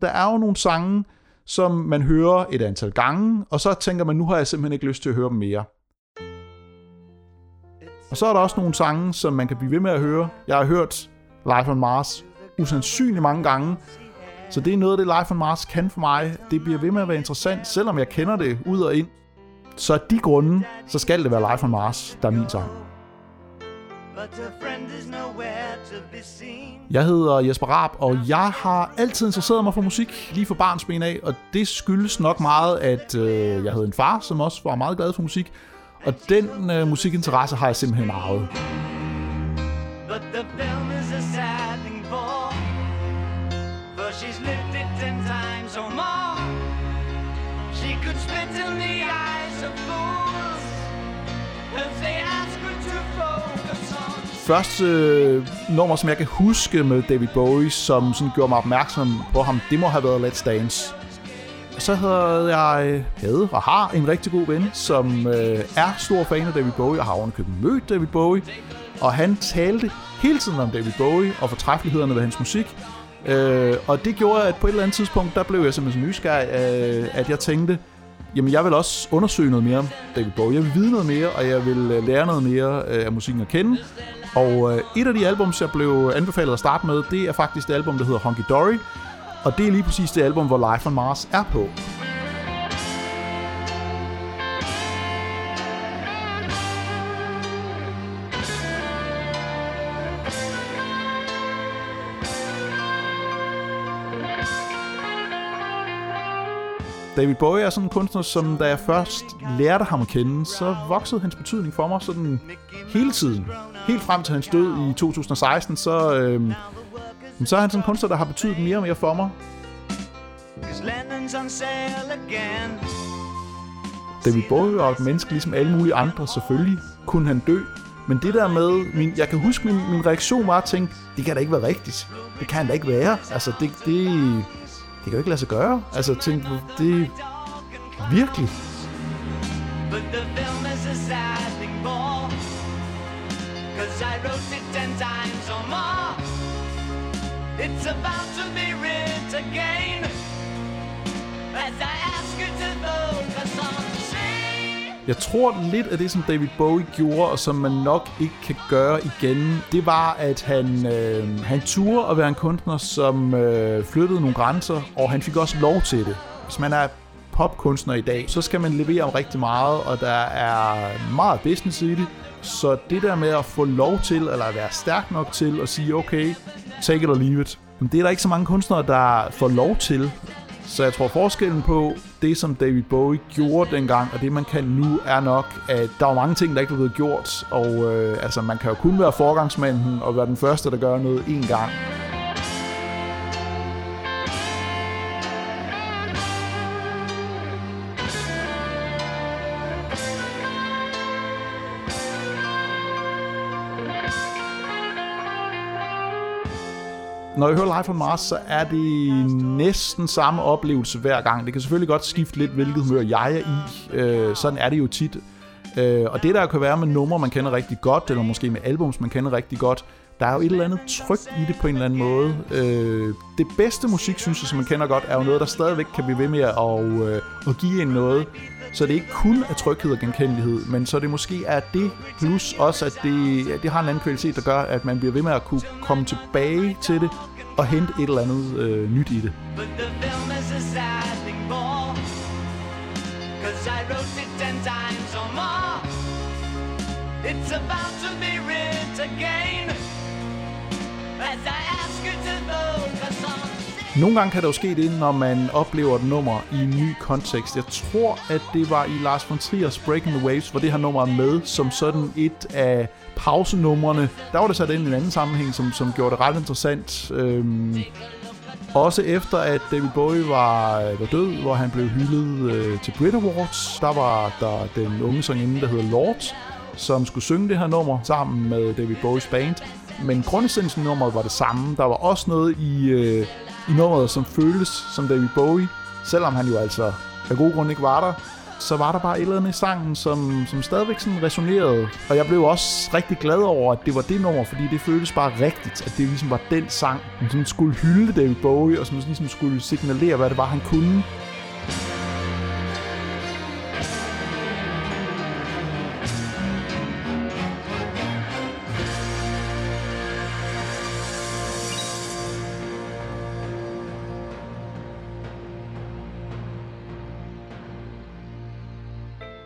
Der er jo nogle sange, som man hører et antal gange, og så tænker man, nu har jeg simpelthen ikke lyst til at høre dem mere. Og så er der også nogle sange, som man kan blive ved med at høre. Jeg har hørt Life on Mars usandsynligt mange gange, så det er noget af det, Life on Mars kan for mig. Det bliver ved med at være interessant, selvom jeg kender det ud og ind. Så af de grunde, så skal det være Life on Mars, der er min sang. Jeg hedder Jesper Raab, og jeg har altid interesseret mig for musik, lige fra barnsben af, og det skyldes nok meget, at øh, jeg havde en far, som også var meget glad for musik, og den øh, musikinteresse har jeg simpelthen arvet. But the film is a sad thing for, for she's lived it ten times or more. She could spit in the eyes of fools Første øh, nummer, som jeg kan huske med David Bowie, som sådan gjorde mig opmærksom på ham, det må have været Let's Dance så havde jeg øh, havde og har en rigtig god ven, som øh, er stor fan af David Bowie, og har ovenikøbet mødt David Bowie. Og han talte hele tiden om David Bowie og fortræffelighederne ved hans musik. Øh, og det gjorde, at på et eller andet tidspunkt, der blev jeg simpelthen så nysgerrig, øh, at jeg tænkte, jamen jeg vil også undersøge noget mere om David Bowie. Jeg vil vide noget mere, og jeg vil øh, lære noget mere øh, af musikken at kende. Og øh, et af de albums, jeg blev anbefalet at starte med, det er faktisk det album, der hedder Honky Dory, og det er lige præcis det album, hvor Life on Mars er på. David Bowie er sådan en kunstner, som da jeg først lærte ham at kende, så voksede hans betydning for mig sådan hele tiden. Helt frem til hans død i 2016, så, øh, så er han sådan en kunstner, der har betydet mere og mere for mig. David Bowie var et menneske, ligesom alle mulige andre, selvfølgelig kunne han dø. Men det der med, min, jeg kan huske, min, min reaktion var at tænke, det kan da ikke være rigtigt. Det kan da ikke være. Altså, det, det kan jo ikke lade sig gøre. Altså, tænk, det er virkelig. But the film is a sad thing more Cause I wrote it ten times or more It's about to be writ again As I jeg tror lidt af det, som David Bowie gjorde, og som man nok ikke kan gøre igen, det var, at han, øh, han turde at være en kunstner, som øh, flyttede nogle grænser, og han fik også lov til det. Hvis man er popkunstner i dag, så skal man levere om rigtig meget, og der er meget business i det. Så det der med at få lov til, eller være stærk nok til at sige, okay, take it or leave it. Men det er der ikke så mange kunstnere, der får lov til. Så jeg tror forskellen på det, som David Bowie gjorde dengang, og det man kan nu, er nok, at der var mange ting, der ikke blev gjort. Og øh, altså, man kan jo kun være forgangsmanden og være den første, der gør noget én gang. Når jeg hører Live on Mars, så er det næsten samme oplevelse hver gang. Det kan selvfølgelig godt skifte lidt, hvilket humør jeg er i. Øh, sådan er det jo tit. Øh, og det der kan være med numre, man kender rigtig godt, eller måske med albums, man kender rigtig godt, der er jo et eller andet tryk i det på en eller anden måde. Øh, det bedste musik, synes jeg, som man kender godt, er jo noget, der stadigvæk kan blive ved med at, øh, at give en noget. Så det ikke kun er tryghed og genkendelighed, men så det måske er det, plus også, at det, at det har en anden kvalitet, der gør, at man bliver ved med at kunne komme tilbage til det og hente et eller andet øh, nyt i det. But the film is a sad thing more Cause I wrote it ten times or more It's about to be written again nogle gange kan der jo ske det, når man oplever et nummer i en ny kontekst. Jeg tror, at det var i Lars von Trier's Breaking the Waves, hvor det her nummer er med som sådan et af pausenumrene. Der var det sat ind i en anden sammenhæng, som, som gjorde det ret interessant. Øhm, også efter at David Bowie var, var død, hvor han blev hyldet øh, til Brit Awards, der var der den unge sangerinde, der hedder Lord, som skulle synge det her nummer sammen med David Bowies band. Men grundessensen nummeret var det samme. Der var også noget i, øh, i nummeret, som føles som David Bowie, selvom han jo altså af gode grunde ikke var der. så var der bare et eller andet i sangen, som, som stadigvæk sådan resonerede. Og jeg blev også rigtig glad over, at det var det nummer, fordi det føltes bare rigtigt, at det ligesom var den sang, som skulle hylde David Bowie, og som ligesom skulle signalere, hvad det var, han kunne.